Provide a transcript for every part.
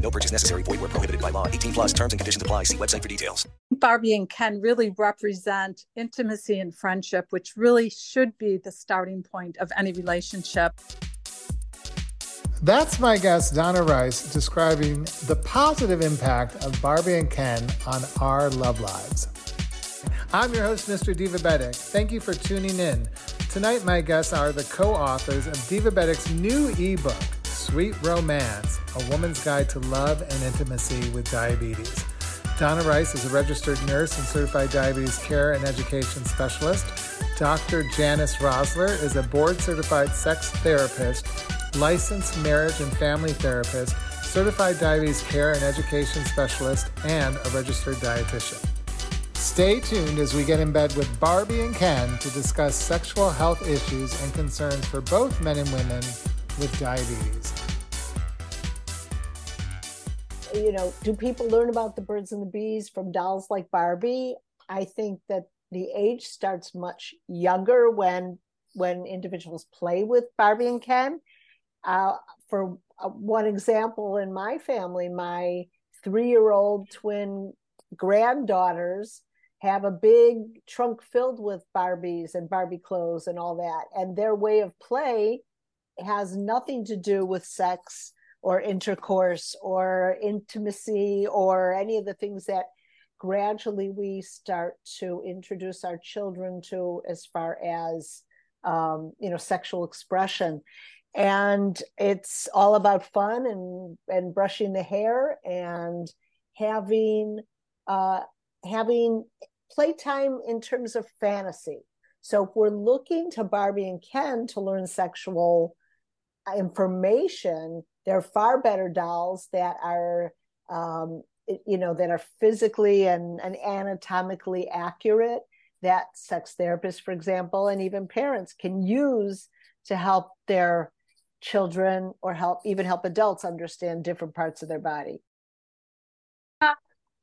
No purchase necessary. Void where prohibited by law. 18 plus terms and conditions apply. See website for details. Barbie and Ken really represent intimacy and friendship, which really should be the starting point of any relationship. That's my guest, Donna Rice, describing the positive impact of Barbie and Ken on our love lives. I'm your host, Mr. Divabetic. Thank you for tuning in. Tonight, my guests are the co authors of Divabetic's new ebook, Sweet Romance A Woman's Guide to Love and Intimacy with Diabetes. Donna Rice is a registered nurse and certified diabetes care and education specialist. Dr. Janis Roszler is a board certified sex therapist licensed marriage and family therapist, certified diabetes care and education specialist, and a registered dietitian. Stay tuned as we get in bed with Barbie and Ken to discuss sexual health issues and concerns for both men and women with diabetes. You know, do people learn about the birds and the bees from dolls like Barbie? I think that the age starts much younger when when individuals play with Barbie and Ken uh, for uh, one example, in my family, my three year old twin granddaughters have a big trunk filled with Barbies and Barbie clothes and all that. And their way of play has nothing to do with sex or intercourse or intimacy or any of the things that gradually we start to introduce our children to as far as um, you know sexual expression. And it's all about fun and and brushing the hair and having uh having playtime in terms of fantasy. So if we're looking to barbie and ken to learn sexual information there are far better dolls that are um you know that are physically and, and anatomically accurate that sex therapists for example and even parents can use to help their children or help even help adults understand different parts of their body. Uh,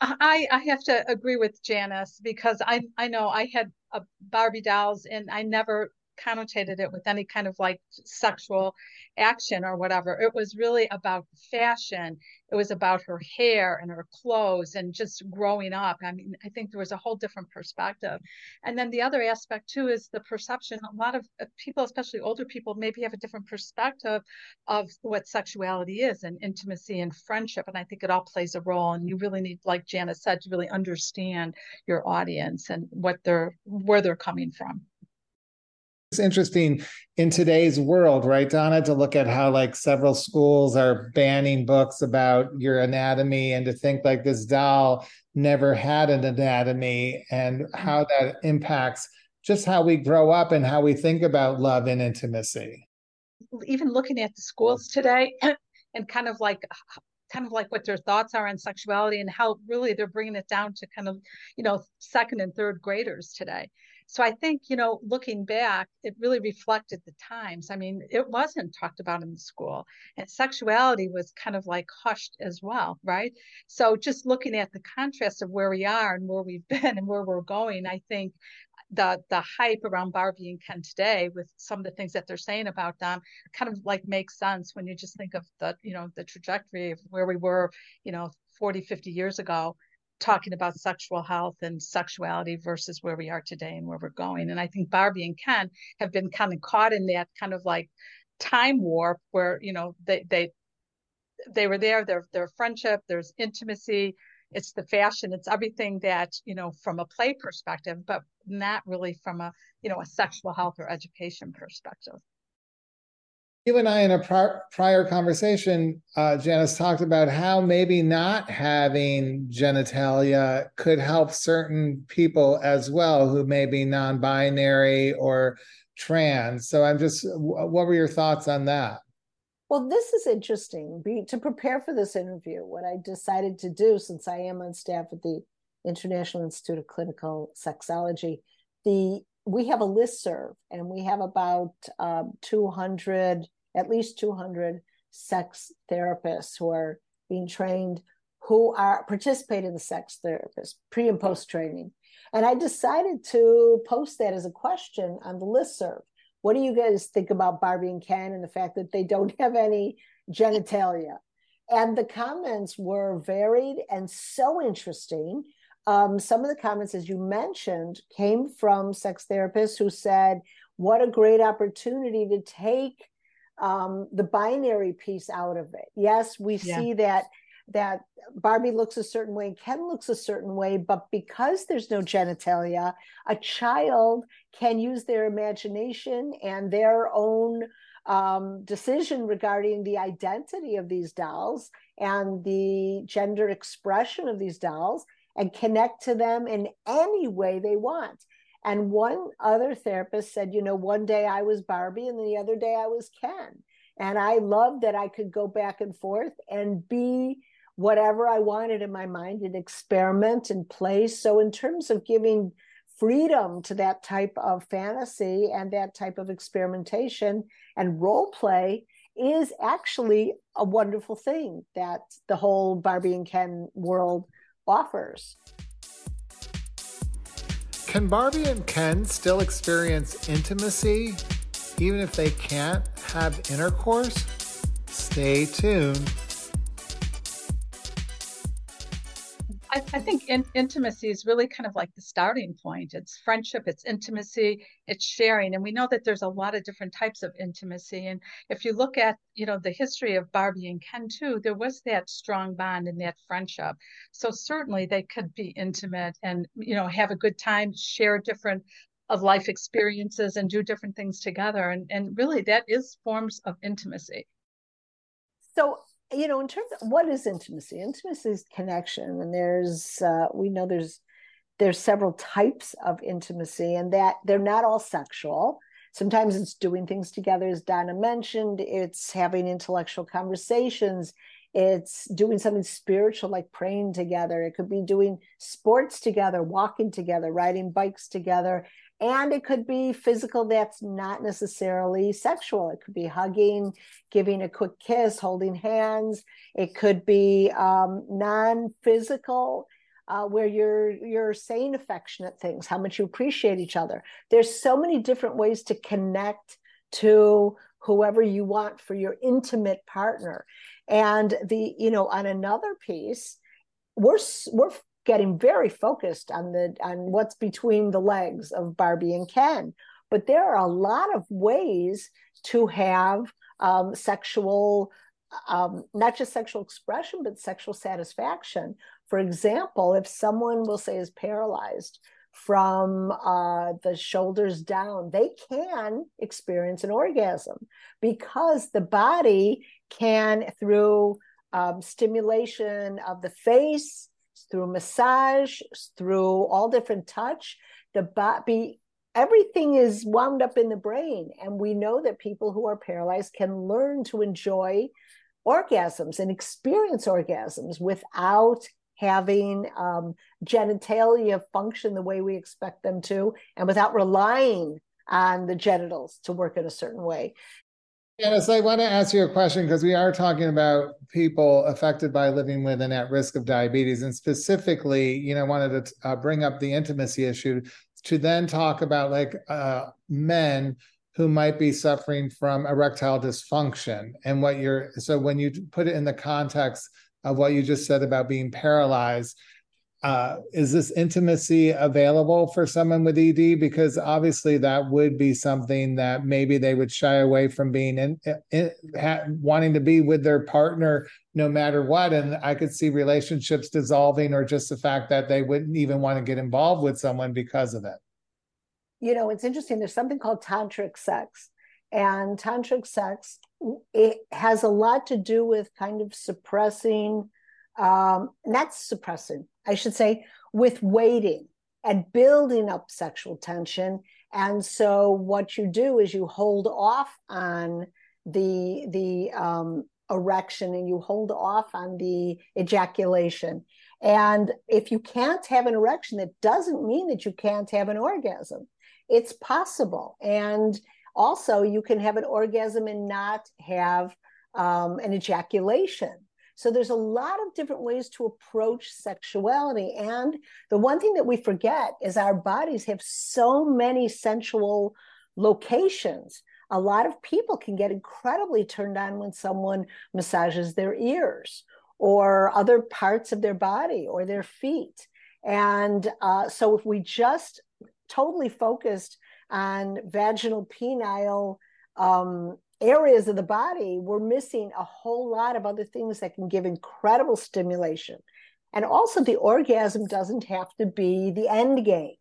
I, I have to agree with Janis because I I know I had a Barbie dolls and I never connotated it with any kind of like sexual action or whatever. It was really about fashion. It was about her hair and her clothes and just growing up. I mean, I think there was a whole different perspective. And then the other aspect too is the perception. A lot of uh, people, especially older people, maybe have a different perspective of what sexuality is and intimacy and friendship. And I think it all plays a role. And you really need, like Janis said, to really understand your audience and what they're where they're coming from it's interesting in today's world, right, Donna, to look at how like several schools are banning books about your anatomy and to think like this doll never had an anatomy and how that impacts just how we grow up and how we think about love and intimacy. Even looking at the schools today and kind of like kind of like what their thoughts are on sexuality and how really they're bringing it down to kind of you know second and third graders today so I think, you know, looking back, it really reflected the times. I mean, it wasn't talked about in the school, and sexuality was kind of like hushed as well, right? So just looking at the contrast of where we are and where we've been and where we're going, I think the the hype around Barbie and Ken today with some of the things that they're saying about them kind of like makes sense when you just think of the you know the trajectory of where we were you know 40 50 years ago talking about sexual health and sexuality versus where we are today and where we're going. And I think Barbie and Ken have been kind of caught in that kind of like time warp where, you know, they they they were there, their their friendship, there's intimacy, it's the fashion, it's everything that, you know, from a play perspective, but not really from a, you know, a sexual health or education perspective you and I, in a prior, prior conversation, uh, Janis talked about how maybe not having genitalia could help certain people as well who may be non binary or trans. So I'm just, what were your thoughts on that? Well, this is interesting. Be, to prepare for this interview, what I decided to do, since I am on staff at the International Institute of Clinical Sexology. The we have a list serve, and we have about um, 200, at least 200 sex therapists who are being trained, who are participate in the sex therapist pre and post training. And I decided to post that as a question on the list serve. What do you guys think about Barbie and Ken and the fact that they don't have any genitalia? And the comments were varied and so interesting. Um, some of the comments, as you mentioned, came from sex therapists who said, What a great opportunity to take um, the binary piece out of it. Yes, we yeah. see that that Barbie looks a certain way and Ken looks a certain way, but because there's no genitalia, a child can use their imagination and their own um, decision regarding the identity of these dolls and the gender expression of these dolls and connect to them in any way they want. And one other therapist said, you know, one day I was Barbie and the other day I was Ken. And I loved that I could go back and forth and be whatever I wanted in my mind and experiment and play. So, in terms of giving freedom to that type of fantasy and that type of experimentation and role play is actually a wonderful thing that the whole Barbie and Ken world offers. Can Barbie and Ken still experience intimacy even if they can't have intercourse? Stay tuned I, I think in, intimacy is really kind of like the starting point. It's friendship, it's intimacy, it's sharing. And we know that there's a lot of different types of intimacy. And if you look at, you know, the history of Barbie and Ken too, there was that strong bond and that friendship. So certainly they could be intimate and, you know, have a good time, share different of life experiences and do different things together. And, and really that is forms of intimacy. So you know in terms of what is intimacy? Intimacy is connection and there's uh, we know there's there's several types of intimacy and that they're not all sexual. Sometimes it's doing things together as donna mentioned it's having intellectual conversations it's doing something spiritual like praying together. It could be doing sports together walking together riding bikes together and it could be physical that's not necessarily sexual. It could be hugging giving a quick kiss holding hands. It could be um, non-physical uh, where you're you're saying affectionate things how much you appreciate each other. There's so many different ways to connect to whoever you want for your intimate partner. And the you know on another piece we're we're getting very focused on the on what's between the legs of Barbie and Ken. But there are a lot of ways to have um, sexual, um, not just sexual expression, but sexual satisfaction. For example, if someone will say is paralyzed from uh, the shoulders down, they can experience an orgasm because the body can, through um, stimulation of the face, through massage, through all different touch. The body, everything is wound up in the brain. And we know that people who are paralyzed can learn to enjoy orgasms and experience orgasms without having um, genitalia function the way we expect them to and without relying on the genitals to work in a certain way. Janis, I want to ask you a question because we are talking about people affected by living with and at risk of diabetes. And specifically, you know, wanted to uh, bring up the intimacy issue to then talk about like uh, men who might be suffering from erectile dysfunction and what you're so when you put it in the context of what you just said about being paralyzed uh, is this intimacy available for someone with ED? Because obviously that would be something that maybe they would shy away from being in, in ha, wanting to be with their partner no matter what. And I could see relationships dissolving or just the fact that they wouldn't even want to get involved with someone because of it. You know, it's interesting. There's something called tantric sex. And tantric sex, it has a lot to do with kind of suppressing, um, not suppressing, I should say, with waiting and building up sexual tension. And so what you do is you hold off on the the um, erection and you hold off on the ejaculation. And if you can't have an erection, that doesn't mean that you can't have an orgasm. It's possible. And also, you can have an orgasm and not have um, an ejaculation. So there's a lot of different ways to approach sexuality. And the one thing that we forget is our bodies have so many sensual locations. A lot of people can get incredibly turned on when someone massages their ears or other parts of their body or their feet. And uh, so if we just totally focused on vaginal penile um, areas of the body, we're missing a whole lot of other things that can give incredible stimulation. And also, the orgasm doesn't have to be the end game.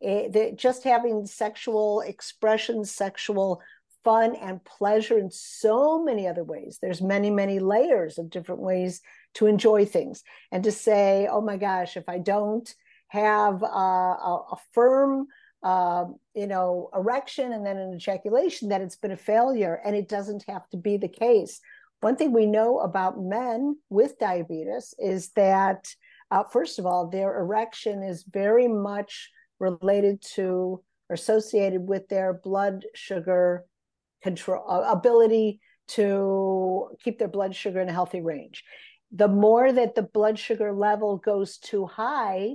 It, just having sexual expression, sexual fun and pleasure in so many other ways. There's many, many layers of different ways to enjoy things. And to say, oh my gosh, if I don't have a, a, a firm uh, you know, erection and then an ejaculation, that it's been a failure. And it doesn't have to be the case. One thing we know about men with diabetes is that, uh, first of all, their erection is very much related to or associated with their blood sugar control uh, ability to keep their blood sugar in a healthy range. The more that the blood sugar level goes too high,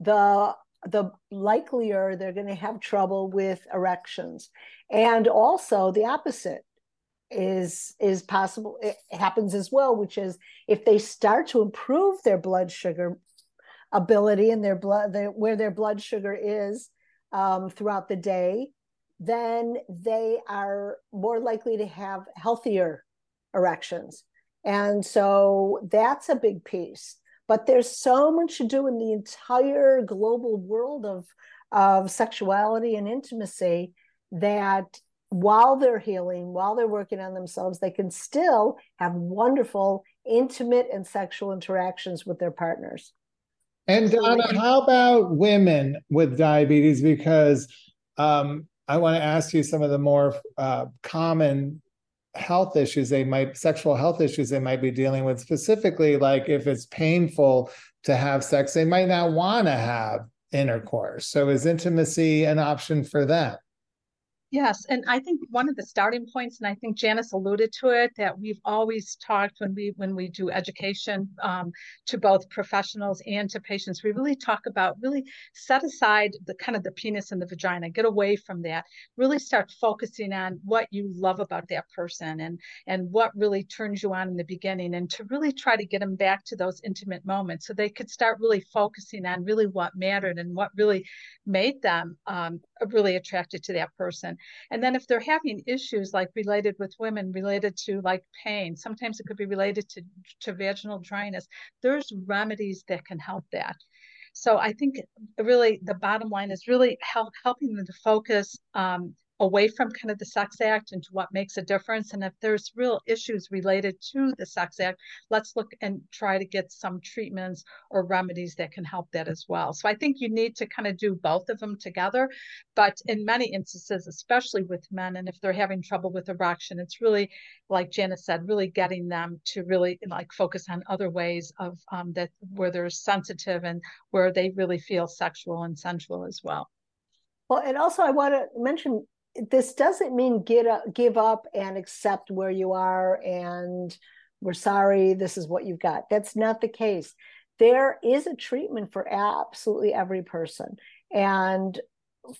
the the likelier they're going to have trouble with erections. And also the opposite is is possible it happens as well which is if they start to improve their blood sugar ability and their blood their, where their blood sugar is um, throughout the day then they are more likely to have healthier erections. And so that's a big piece but there's so much to do in the entire global world of of sexuality and intimacy that while they're healing while they're working on themselves they can still have wonderful intimate and sexual interactions with their partners and Donna, how about women with diabetes? Because um, I want to ask you some of the more uh, common health issues they might sexual health issues they might be dealing with specifically like if it's painful to have sex they might not want to have intercourse. So is intimacy an option for them Yes, and I think one of the starting points, and I think Janis alluded to it, that we've always talked when we when we do education um, to both professionals and to patients, we really talk about really set aside the kind of the penis and the vagina, get away from that, really start focusing on what you love about that person and and what really turns you on in the beginning, and to really try to get them back to those intimate moments, so they could start really focusing on really what mattered and what really made them um, really attracted to that person. And then if they're having issues like related with women, related to like pain, sometimes it could be related to, to vaginal dryness, there's remedies that can help that. So I think really the bottom line is really help, helping them to focus um, away from kind of the sex act into what makes a difference. And if there's real issues related to the sex act let's look and try to get some treatments or remedies that can help that as well. So i think you need to kind of do both of them together. But in many instances especially with men and if they're having trouble with erection it's really like janis said really getting them to really like focus on other ways of um, that where they're sensitive and where they really feel sexual and sensual as well. Well, and also I want to mention this doesn't mean get up, give up and accept where you are and we're sorry this is what you've got. That's not the case. There is a treatment for absolutely every person. And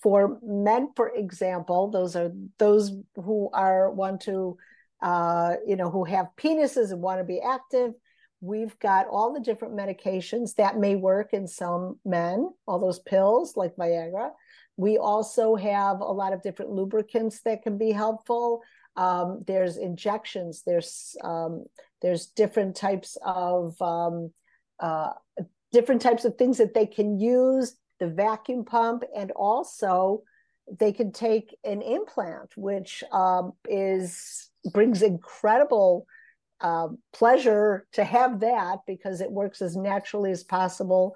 for men for example those are those who are want to uh, you know who have penises and want to be active we've got all the different medications that may work in some men all those pills like viagra we also have a lot of different lubricants that can be helpful. Um, there's injections. There's um, there's different types of um, uh, different types of things that they can use. The vacuum pump, and also they can take an implant, which um, is brings incredible uh, pleasure to have that because it works as naturally as possible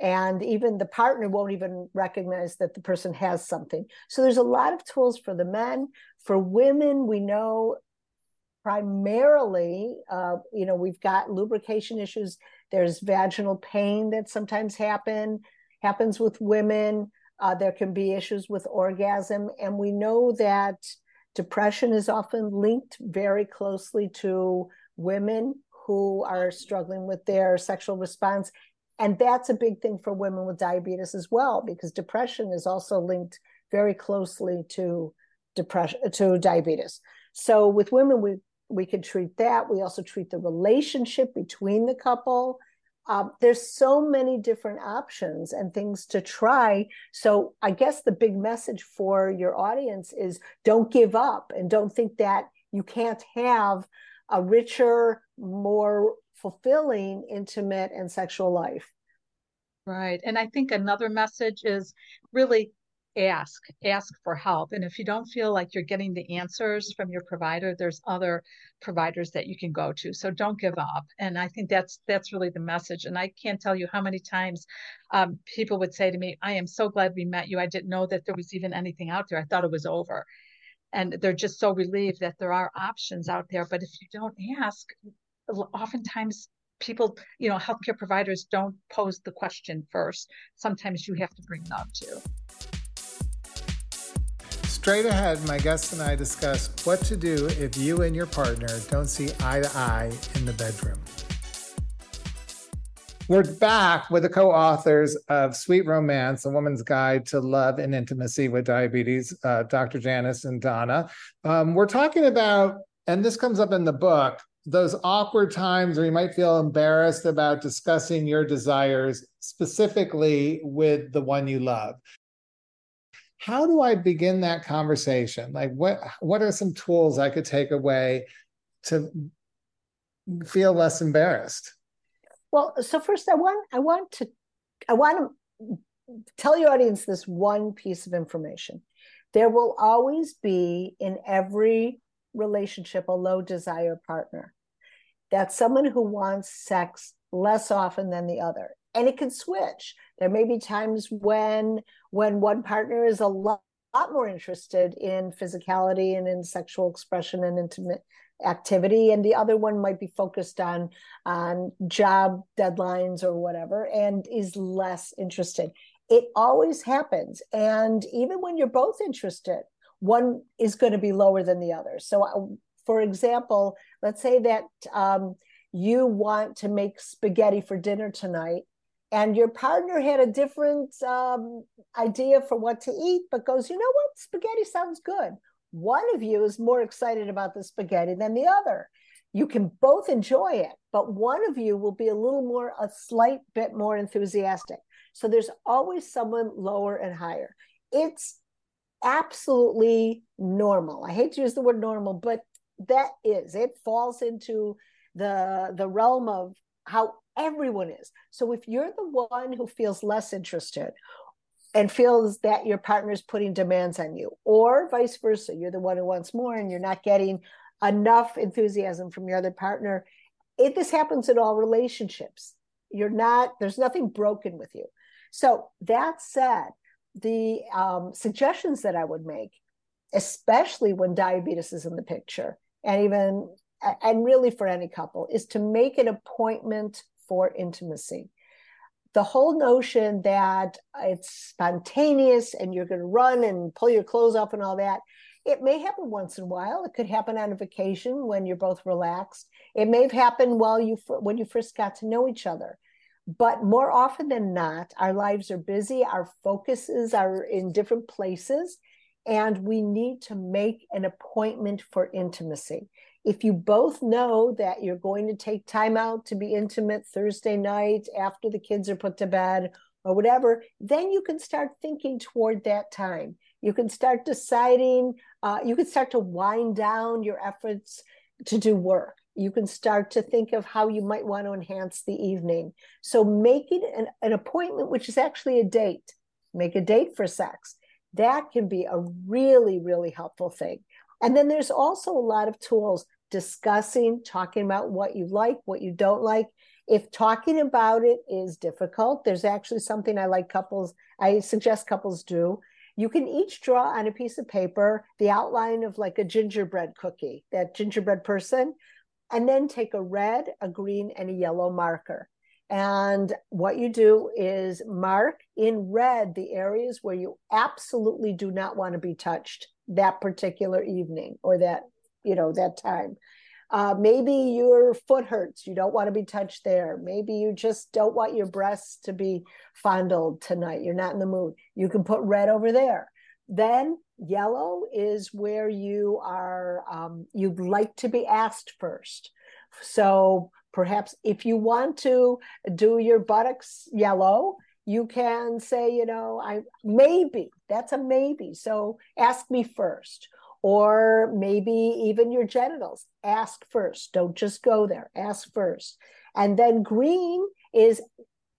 and even the partner won't even recognize that the person has something so there's a lot of tools for the men for women we know primarily uh, you know we've got lubrication issues There's vaginal pain that sometimes happen happens with women. Uh, there can be issues with orgasm, and we know that depression is often linked very closely to women who are struggling with their sexual response. And that's a big thing for women with diabetes as well, because depression is also linked very closely to depression to diabetes. So with women, we we can treat that. We also treat the relationship between the couple. Um, there's so many different options and things to try. So I guess the big message for your audience is don't give up and don't think that you can't have a richer, more fulfilling, intimate, and sexual life. Right. And I think another message is really ask ask for help and if you don't feel like you're getting the answers from your provider there's other providers that you can go to so don't give up and i think that's that's really the message and i can't tell you how many times um, people would say to me i am so glad we met you i didn't know that there was even anything out there i thought it was over and they're just so relieved that there are options out there but if you don't ask oftentimes people you know healthcare providers don't pose the question first sometimes you have to bring it up too Straight ahead, my guests and I discuss what to do if you and your partner don't see eye to eye in the bedroom. We're back with the co authors of Sweet Romance, A Woman's Guide to Love and Intimacy with Diabetes, uh, Dr. Janis and Donna. Um, we're talking about, and this comes up in the book, those awkward times where you might feel embarrassed about discussing your desires specifically with the one you love how do I begin that conversation? Like what what are some tools I could take away to feel less embarrassed? Well, so first I want I want to I want to tell your audience this one piece of information. There will always be in every relationship a low desire partner. That's someone who wants sex less often than the other. And it can switch. There may be times when when one partner is a lot, lot more interested in physicality and in sexual expression and intimate activity and the other one might be focused on on job deadlines or whatever and is less interested. It always happens. And even when you're both interested one is going to be lower than the other so uh, for example let's say that um, you want to make spaghetti for dinner tonight and your partner had a different um, idea for what to eat, but goes, you know what, spaghetti sounds good. One of you is more excited about the spaghetti than the other. You can both enjoy it, but one of you will be a little more, a slight bit more enthusiastic. So there's always someone lower and higher. It's absolutely normal. I hate to use the word normal, but that is, it falls into the the realm of how everyone is. So if you're the one who feels less interested and feels that your partner is putting demands on you, or vice versa, you're the one who wants more and you're not getting enough enthusiasm from your other partner, it this happens in all relationships. You're not, there's nothing broken with you. So that said, the um, suggestions that I would make, especially when diabetes is in the picture, and even and really for any couple, is to make an appointment for intimacy. The whole notion that it's spontaneous and you're going to run and pull your clothes off and all that, it may happen once in a while. It could happen on a vacation when you're both relaxed. It may have happened while you when you first got to know each other. But more often than not, our lives are busy, our focuses are in different places, and we need to make an appointment for intimacy if you both know that you're going to take time out to be intimate Thursday night after the kids are put to bed or whatever, then you can start thinking toward that time. You can start deciding, uh, you can start to wind down your efforts to do work. You can start to think of how you might want to enhance the evening. So, making an, an appointment, which is actually a date, make a date for sex, that can be a really, really helpful thing. And then there's also a lot of tools discussing, talking about what you like, what you don't like. If talking about it is difficult, there's actually something I like couples, I suggest couples do. You can each draw on a piece of paper the outline of like a gingerbread cookie, that gingerbread person, and then take a red, a green, and a yellow marker. And what you do is mark in red the areas where you absolutely do not want to be touched that particular evening or that, you know, that time. Uh, maybe your foot hurts. You don't want to be touched there. Maybe you just don't want your breasts to be fondled tonight. You're not in the mood. You can put red over there. Then yellow is where you are, um, you'd like to be asked first. So perhaps if you want to do your buttocks yellow, you can say, you know, I maybe that's a maybe. So ask me first. Or maybe even your genitals. Ask first. Don't just go there. Ask first. And then green is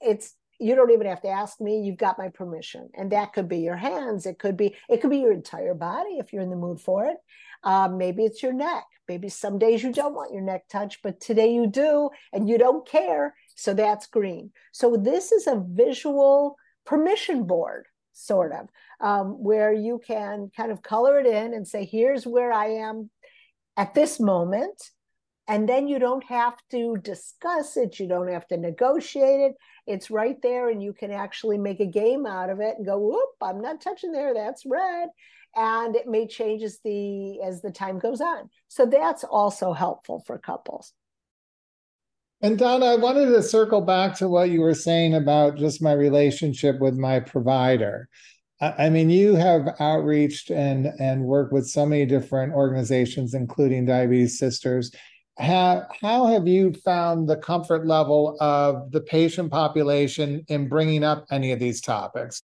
it's you don't even have to ask me you've got my permission. And that could be your hands it could be it could be your entire body if you're in the mood for it. Um, maybe it's your neck maybe some days you don't want your neck touched but today you do and you don't care so that's green. So this is a visual permission board sort of um, where you can kind of color it in and say here's where i am at this moment and then you don't have to discuss it. You don't have to negotiate it. It's right there and you can actually make a game out of it and go whoop i'm not touching there. That's red. And it may change as the as the time goes on. So that's also helpful for couples. And Donna, I wanted to circle back to what you were saying about just my relationship with my provider. I mean, you have outreached and and worked with so many different organizations, including Diabetes Sisters how, have you found the comfort level of the patient population in bringing up any of these topics?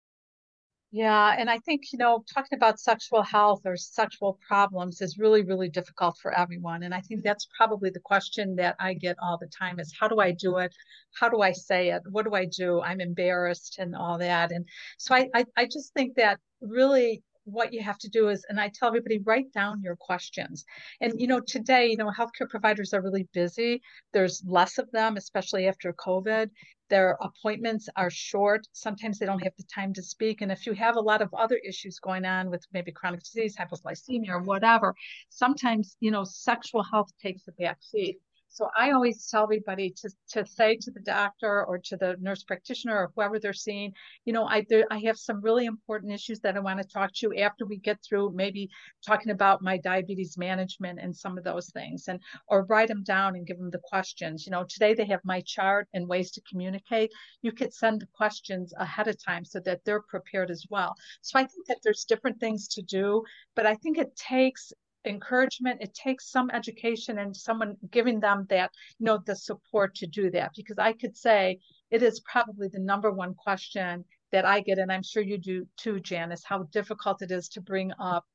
Yeah, and I think, you know, talking about sexual health or sexual problems is really, really difficult for everyone. And I think that's probably the question that I get all the time is how do I do it? How do I say it? What do I do? I'm embarrassed and all that. And so I, I, I just think that really what you have to do is, and I tell everybody, write down your questions. And, you know, today, you know, healthcare providers are really busy. There's less of them, especially after COVID. Their appointments are short. Sometimes they don't have the time to speak. And if you have a lot of other issues going on with maybe chronic disease, hypoglycemia, or whatever, sometimes, you know, sexual health takes a back seat. So I always tell everybody to, to say to the doctor or to the nurse practitioner or whoever they're seeing, you know, I there, I have some really important issues that I want to talk to you after we get through maybe talking about my diabetes management and some of those things and or write them down and give them the questions. You know, today they have my chart and ways to communicate. You could send the questions ahead of time so that they're prepared as well. So I think that there's different things to do, but I think it takes encouragement. It takes some education and someone giving them that you know the support to do that. Because i could say it is probably the number one question that i get and i'm sure you do too janis how difficult it is to bring up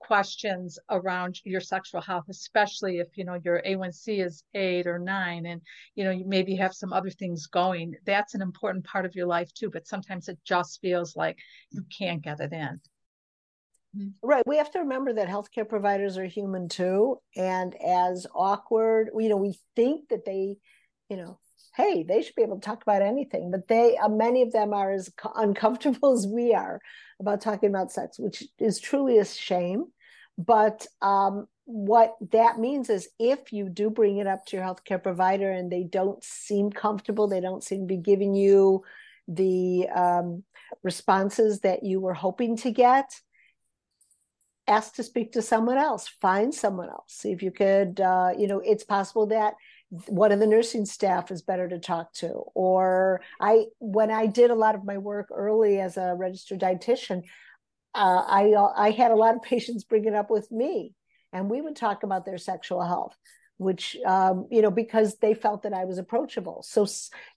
questions around your sexual health especially if you know your a1c is eight or nine and you know you maybe have some other things going. That's an important part of your life too but sometimes it just feels like you can't get it in Mm-hmm. Right. We have to remember that healthcare providers are human too. And as awkward, you know, we think that they, you know, hey, they should be able to talk about anything, but they, uh, many of them are as uncomfortable as we are about talking about sex, which is truly a shame. But um, what that means is if you do bring it up to your healthcare provider and they don't seem comfortable, they don't seem to be giving you the um, responses that you were hoping to get, ask to speak to someone else find someone else. See if you could uh, you know it's possible that one of the nursing staff is better to talk to. Or i when i did a lot of my work early as a registered dietitian uh, i i had a lot of patients bring it up with me and we would talk about their sexual health which um, you know because they felt that i was approachable. So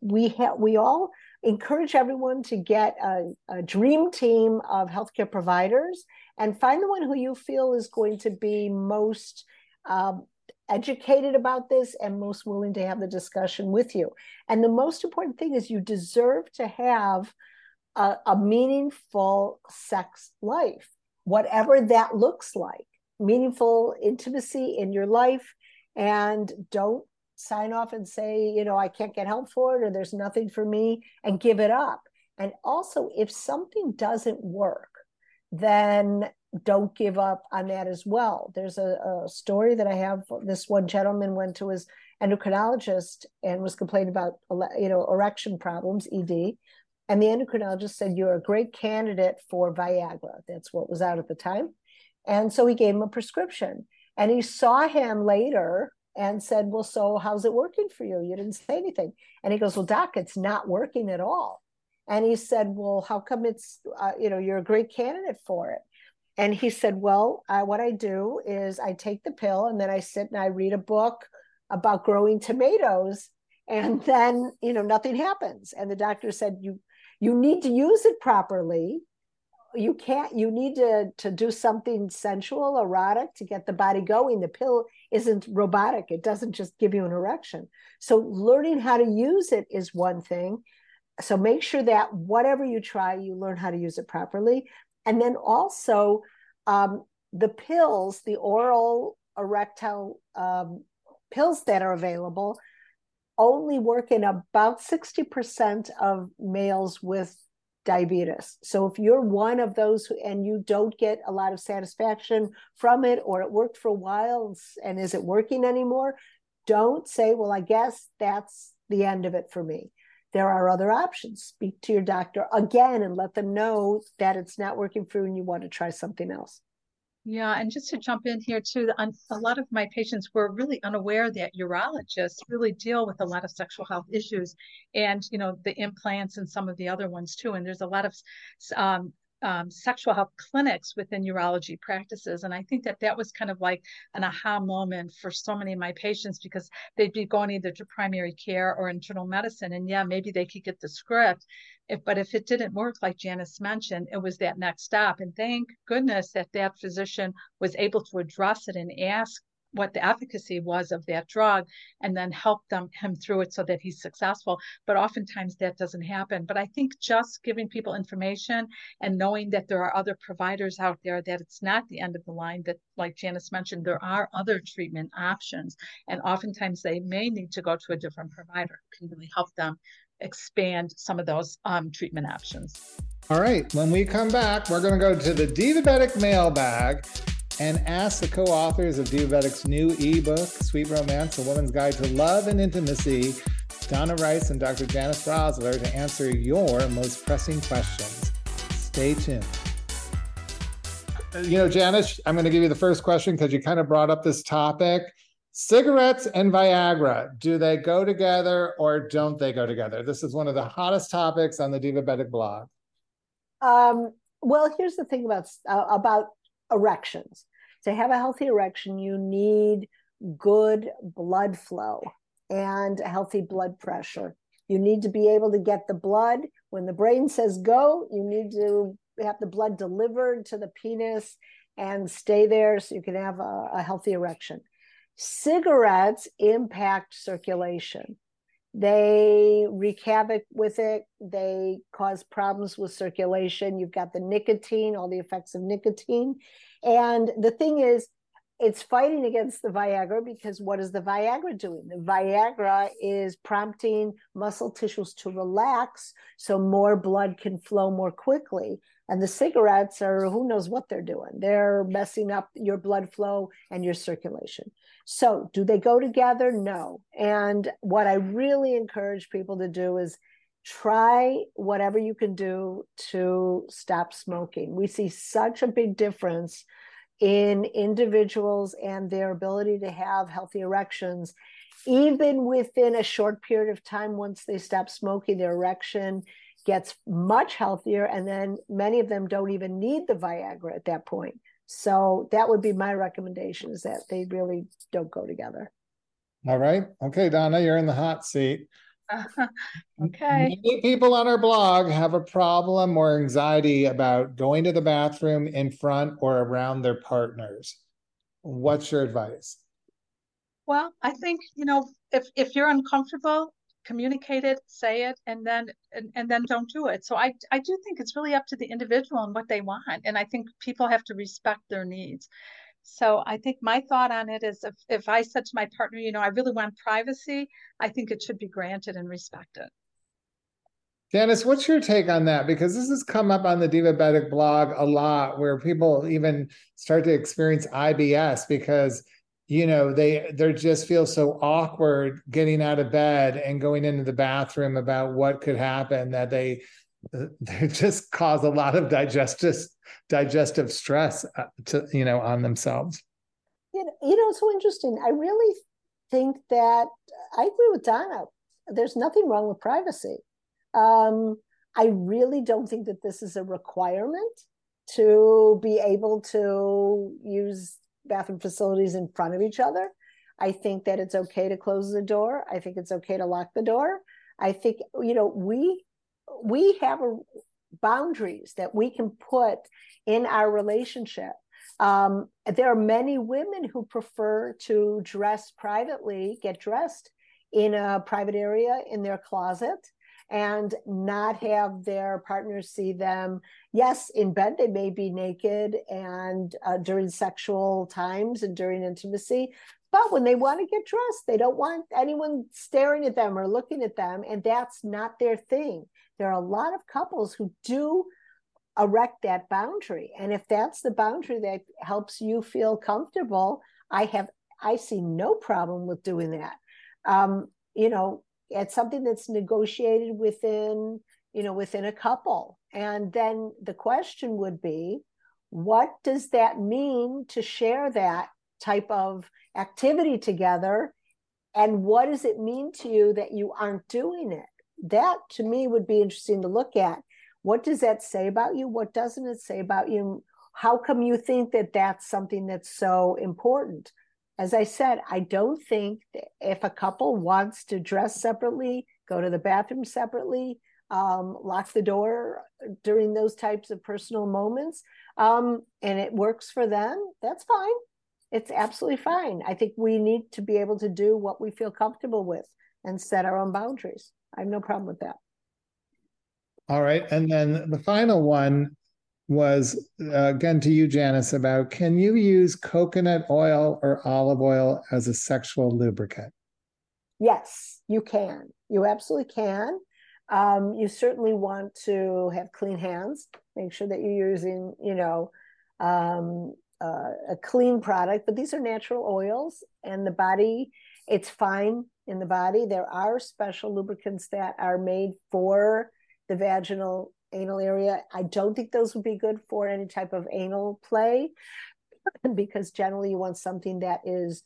we have we all encourage everyone to get a, a dream team of healthcare providers and find the one who you feel is going to be most um, educated about this and most willing to have the discussion with you. And the most important thing is you deserve to have a, a meaningful sex life, whatever that looks like, meaningful intimacy in your life. And don't sign off and say, you know, I can't get help for it or there's nothing for me and give it up. And also, if something doesn't work, then don't give up on that as well. There's a, a story that I have. This one gentleman went to his endocrinologist and was complaining about you know erection problems, ED, and the endocrinologist said you're a great candidate for Viagra. That's what was out at the time, and so he gave him a prescription. And he saw him later and said, "Well, so how's it working for you? You didn't say anything." And he goes, "Well, doc, it's not working at all." And he said, "Well, how come it's uh, you know you're a great candidate for it?" And he said, Well, uh, what I do is I take the pill and then I sit and I read a book about growing tomatoes. And then, you know, nothing happens. And the doctor said, You you need to use it properly. You can't, you need to, to do something sensual, erotic to get the body going. The pill isn't robotic, it doesn't just give you an erection. So, learning how to use it is one thing. So, make sure that whatever you try, you learn how to use it properly. And then also um, the pills, the oral erectile um, pills that are available, only work in about 60% of males with diabetes. So if you're one of those who, and you don't get a lot of satisfaction from it, or it worked for a while and is it working anymore? Don't say, well, I guess that's the end of it for me there are other options. Speak to your doctor again and let them know that it's not working for you and you want to try something else. Yeah, and just to jump in here too, a lot of my patients were really unaware that urologists really deal with a lot of sexual health issues, and you know the implants and some of the other ones too. And there's a lot of um, um, sexual health clinics within urology practices. And I think that that was kind of like an aha moment for so many of my patients because they'd be going either to primary care or internal medicine. And yeah, maybe they could get the script. If, but if it didn't work, like Janis mentioned, it was that next stop. And thank goodness that that physician was able to address it and ask what the efficacy was of that drug and then help them him through it so that he's successful. But oftentimes that doesn't happen. But i think just giving people information and knowing that there are other providers out there that it's not the end of the line that like janis mentioned there are other treatment options. And oftentimes they may need to go to a different provider can really help them expand some of those um, treatment options. All right. When we come back we're going to go to the divabetic mailbag and ask the co-authors of Divabetic's new ebook, Sweet Romance, A Woman's Guide to Love and Intimacy, Donna Rice and Dr. Janis Roszler, to answer your most pressing questions. Stay tuned. You know, Janis, I'm going to give you the first question because you kind of brought up this topic. Cigarettes and Viagra, do they go together or don't they go together? This is one of the hottest topics on the Divabetic blog. Um, well, here's the thing about uh, about erections. To have a healthy erection, you need good blood flow and healthy blood pressure. You need to be able to get the blood. When the brain says go, you need to have the blood delivered to the penis and stay there so you can have a, a healthy erection. Cigarettes impact circulation. They wreak havoc with it. They cause problems with circulation. You've got the nicotine, all the effects of nicotine. And the thing is, it's fighting against the Viagra because what is the Viagra doing? The Viagra is prompting muscle tissues to relax so more blood can flow more quickly. And the cigarettes are who knows what they're doing. They're messing up your blood flow and your circulation. So, do they go together? No. And what I really encourage people to do is try whatever you can do to stop smoking. We see such a big difference in individuals and their ability to have healthy erections even within a short period of time once they stop smoking their erection gets much healthier and then many of them don't even need the viagra at that point so that would be my recommendation is that they really don't go together all right okay donna you're in the hot seat okay. Many people on our blog have a problem or anxiety about going to the bathroom in front or around their partners. What's your advice? Well, I think, you know, if if you're uncomfortable, communicate it, say it, and then and, and then don't do it. So I I do think it's really up to the individual and what they want. And I think people have to respect their needs. So I think my thought on it is if, if I said to my partner, you know, I really want privacy, I think it should be granted and respected. Janis, what's your take on that? Because this has come up on the Divabetic blog a lot, where people even start to experience IBS because you know they they just feel so awkward getting out of bed and going into the bathroom about what could happen that they they just cause a lot of digestive digestive stress uh, to you know on themselves. You know, you know, it's so interesting. I really think that I agree with Donna. There's nothing wrong with privacy. Um, I really don't think that this is a requirement to be able to use bathroom facilities in front of each other. I think that it's okay to close the door. I think it's okay to lock the door. I think you know we we have a, boundaries that we can put in our relationship. Um, there are many women who prefer to dress privately, get dressed in a private area in their closet and not have their partners see them. Yes, in bed they may be naked and uh, during sexual times and during intimacy, but when they want to get dressed, they don't want anyone staring at them or looking at them, and that's not their thing. There are a lot of couples who do erect that boundary, and if that's the boundary that helps you feel comfortable, I have I see no problem with doing that. Um, you know, it's something that's negotiated within you know within a couple. And then the question would be what does that mean to share that type of activity together? And what does it mean to you that you aren't doing it? That to me would be interesting to look at. What does that say about you? What doesn't it say about you? How come you think that that's something that's so important as I said, I don't think if a couple wants to dress separately, go to the bathroom separately, um, lock the door during those types of personal moments, um, and it works for them, that's fine. It's absolutely fine. I think we need to be able to do what we feel comfortable with and set our own boundaries. I have no problem with that. All right. And then the final one was uh, again to you, Janis, about can you use coconut oil or olive oil as a sexual lubricant? Yes, you can. You absolutely can. Um, you certainly want to have clean hands. Make sure that you're using, you know, um, uh, a clean product. But these are natural oils, and the body, it's fine in the body. There are special lubricants that are made for the vaginal anal area. I don't think those would be good for any type of anal play because generally you want something that is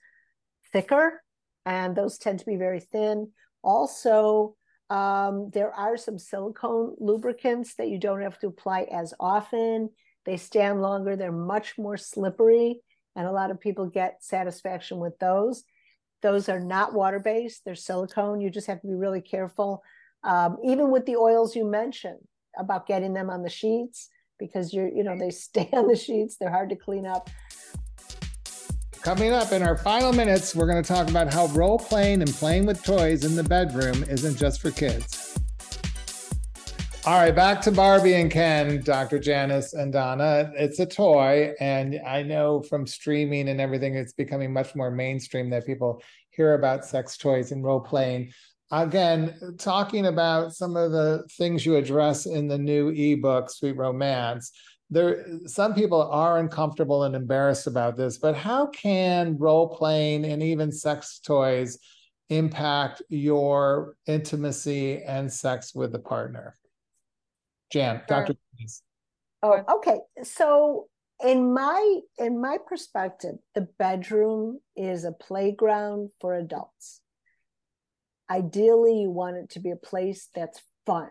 thicker and those tend to be very thin. Also, um, there are some silicone lubricants that you don't have to apply as often. They stand longer, they're much more slippery, and a lot of people get satisfaction with those. Those are not water based, they're silicone. You just have to be really careful. Um, even with the oils you mentioned, about getting them on the sheets because you're you know they stay on the sheets they're hard to clean up Coming up in our final minutes, we're going to talk about how role playing and playing with toys in the bedroom isn't just for kids. All right, back to Barbie and Ken, Dr. Janis and Donna. It's a toy, and I know from streaming and everything, it's becoming much more mainstream that people hear about sex toys and role playing again, talking about some of the things you address in the new ebook, Sweet Romance, there some people are uncomfortable and embarrassed about this, but how can role playing and even sex toys impact your intimacy and sex with the partner? Jan, sure. Dr. Oh, okay. So in my in my perspective, the bedroom is a playground for adults ideally you want it to be a place that's fun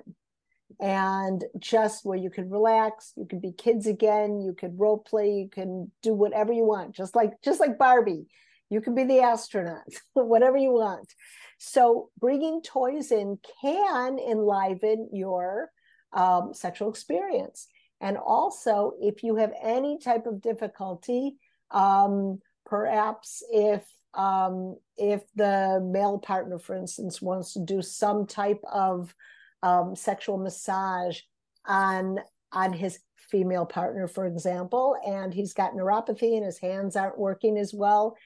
and just where you can relax you can be kids again you can role play you can do whatever you want just like just like barbie. You can be the astronaut whatever you want. So bringing toys in can enliven your um, sexual experience. And also if you have any type of difficulty um, perhaps if um, if the male partner, for instance, wants to do some type of um, sexual massage on on his female partner, for example, and he's got neuropathy and his hands aren't working as well,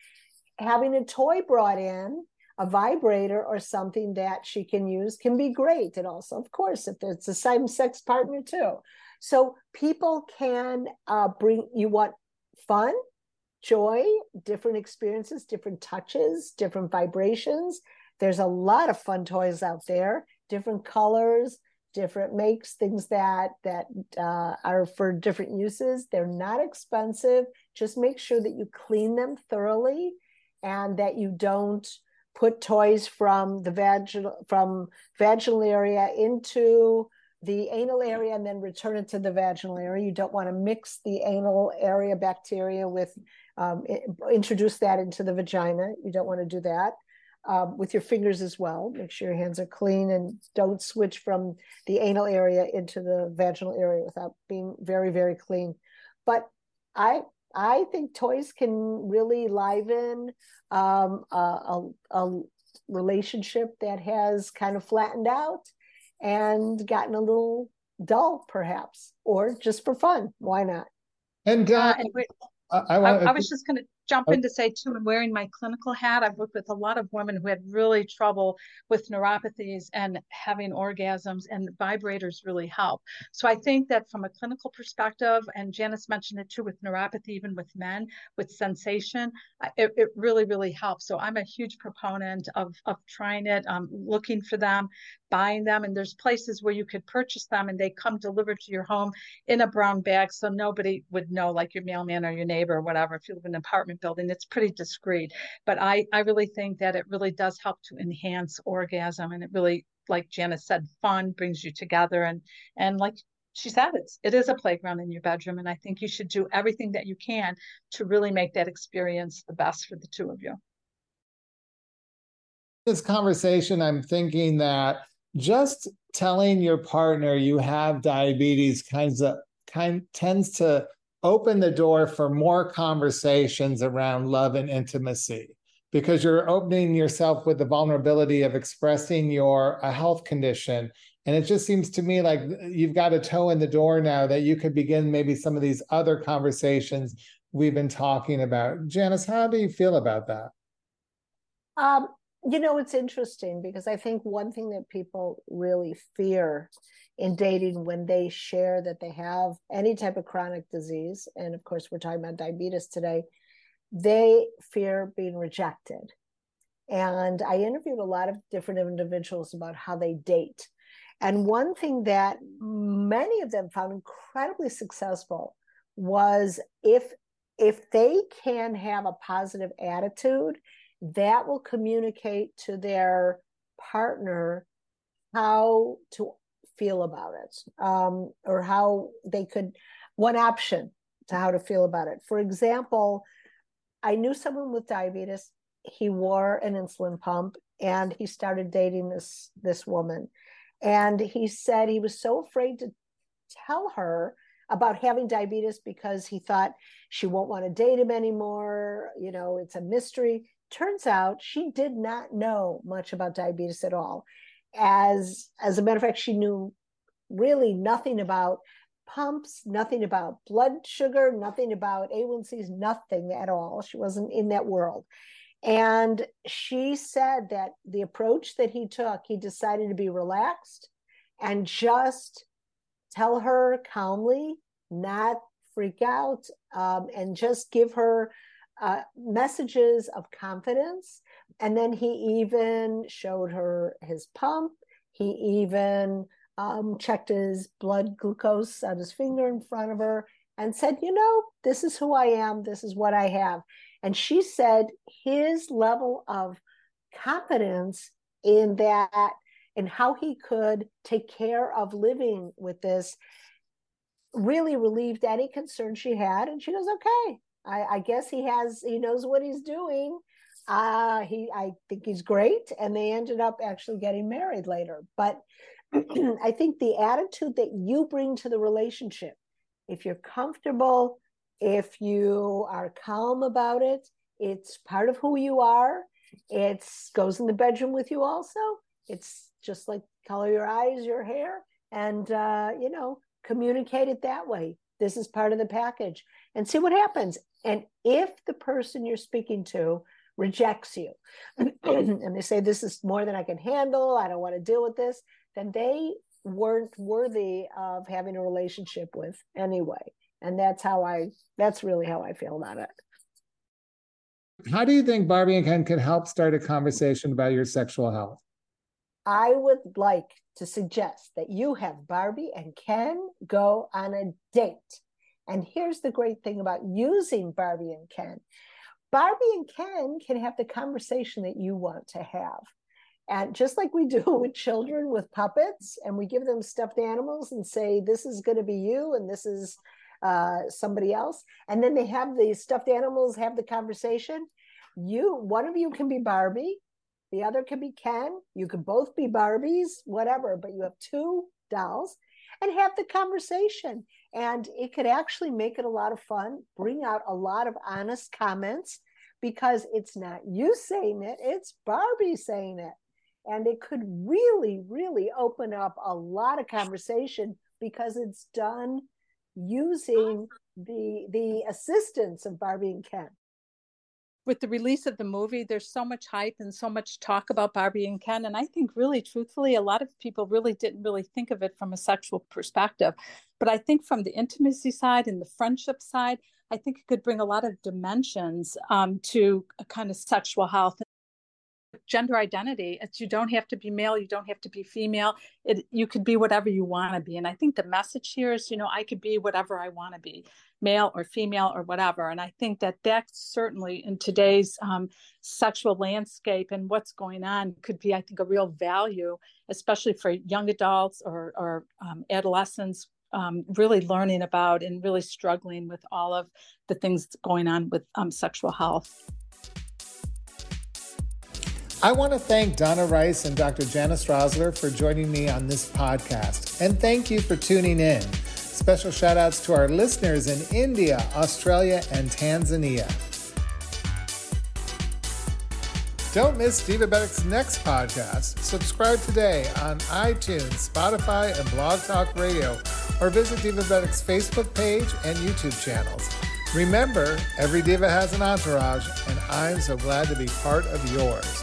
having a toy brought in a vibrator or something that she can use can be great. And also, of course, if it's a same sex partner too. So people can uh, bring, you want fun, joy, different experiences, different touches, different vibrations. There's a lot of fun toys out there, different colors, different makes, things that that uh, are for different uses. They're not expensive. Just make sure that you clean them thoroughly and that you don't put toys from the vaginal from vaginal area into the anal area and then return it to the vaginal area. You don't want to mix the anal area bacteria with um, introduce that into the vagina. You don't want to do that. Um, with your fingers as well. Make sure your hands are clean and don't switch from the anal area into the vaginal area without being very, very clean. But I I think toys can really liven um, a, a, a relationship that has kind of flattened out and gotten a little dull, perhaps, or just for fun. Why not? And, uh, uh, and I, I, I, I was just going to jump in to say too, I'm wearing my clinical hat. I've worked with a lot of women who had really trouble with neuropathies and having orgasms, and vibrators really help. So I think that from a clinical perspective, and Janis mentioned it too with neuropathy, even with men with sensation, it, it really, really helps. So I'm a huge proponent of of trying it, um, looking for them, buying them, and there's places where you could purchase them and they come delivered to your home in a brown bag, so nobody would know, like your mailman or your neighbor or whatever. If you live in an apartment building, it's pretty discreet. But I, I really think that it really does help to enhance orgasm and it really, like Janis said, fun brings you together and and like she said it's it is a playground in your bedroom and i think you should do everything that you can to really make that experience the best for the two of you this conversation i'm thinking that just telling your partner you have diabetes kinds of kind tends to open the door for more conversations around love and intimacy because you're opening yourself with the vulnerability of expressing your a health condition. And it just seems to me like you've got a toe in the door now that you could begin maybe some of these other conversations we've been talking about. Janis how do you feel about that? Um, you know it's interesting because i think one thing that people really fear in dating when they share that they have any type of chronic disease and of course we're talking about diabetes today they fear being rejected. And i interviewed a lot of different individuals about how they date. And one thing that many of them found incredibly successful was if if they can have a positive attitude that will communicate to their partner how to feel about it um, or how they could one option to how to feel about it. For example i knew someone with diabetes. He wore an insulin pump and he started dating this this woman. And he said he was so afraid to tell her about having diabetes because he thought she won't want to date him anymore. You know it's a mystery turns out she did not know much about diabetes at all. As as a matter of fact she knew really nothing about pumps nothing about blood sugar nothing about a1cs nothing at all. She wasn't in that world. And she said that the approach that he took he decided to be relaxed and just tell her calmly not freak out um, and just give her uh, messages of confidence. And then he even showed her his pump. He even um, checked his blood glucose on his finger in front of her and said, You know, this is who I am. This is what I have. And she said his level of confidence in that and how he could take care of living with this really relieved any concern she had. And she goes, Okay, I, I guess he has he knows what he's doing. Uh he I think he's great. And they ended up actually getting married later. But I think the attitude that you bring to the relationship, if you're comfortable, if you are calm about it, it's part of who you are. It goes in the bedroom with you also. It's just like color your eyes, your hair, and uh, you know, communicate it that way. This is part of the package and see what happens. And if the person you're speaking to rejects you and they say this is more than i can handle. I don't want to deal with this then they weren't worthy of having a relationship with anyway. And that's how i that's really how i feel about it. How do you think barbie and ken could help start a conversation about your sexual health? I would like to suggest that you have barbie and ken go on a date and here's the great thing about using barbie and ken barbie and ken can have the conversation that you want to have and just like we do with children with puppets, and we give them stuffed animals and say, this is going to be you and this is uh, somebody else. And then they have the stuffed animals have the conversation. You, one of you can be Barbie, the other can be Ken. You can both be Barbies, whatever, but you have two dolls and have the conversation. And it could actually make it a lot of fun, bring out a lot of honest comments because it's not you saying it, it's Barbie saying it and it could really really open up a lot of conversation because it's done using the the assistance of barbie and ken with the release of the movie there's so much hype and so much talk about barbie and ken and i think really truthfully a lot of people really didn't really think of it from a sexual perspective. But i think from the intimacy side and the friendship side i think it could bring a lot of dimensions um, to a kind of sexual health gender identity it's you don't have to be male you don't have to be female. It you could be whatever you want to be. And i think the message here is you know i could be whatever i want to be male or female or whatever. And i think that that certainly in today's um, sexual landscape and what's going on could be i think a real value especially for young adults or, or um, adolescents um, really learning about and really struggling with all of the things going on with um, sexual health. I want to thank Donna Rice and Dr. Janis Roszler for joining me on this podcast. And thank you for tuning in. Special shout outs to our listeners in India, Australia, and Tanzania. Don't miss Diva Divabetic's next podcast. Subscribe today on iTunes, Spotify, and Blog Talk Radio, or visit Diva Divabetic's Facebook page and YouTube channels. Remember, every diva has an entourage, and I'm so glad to be part of yours.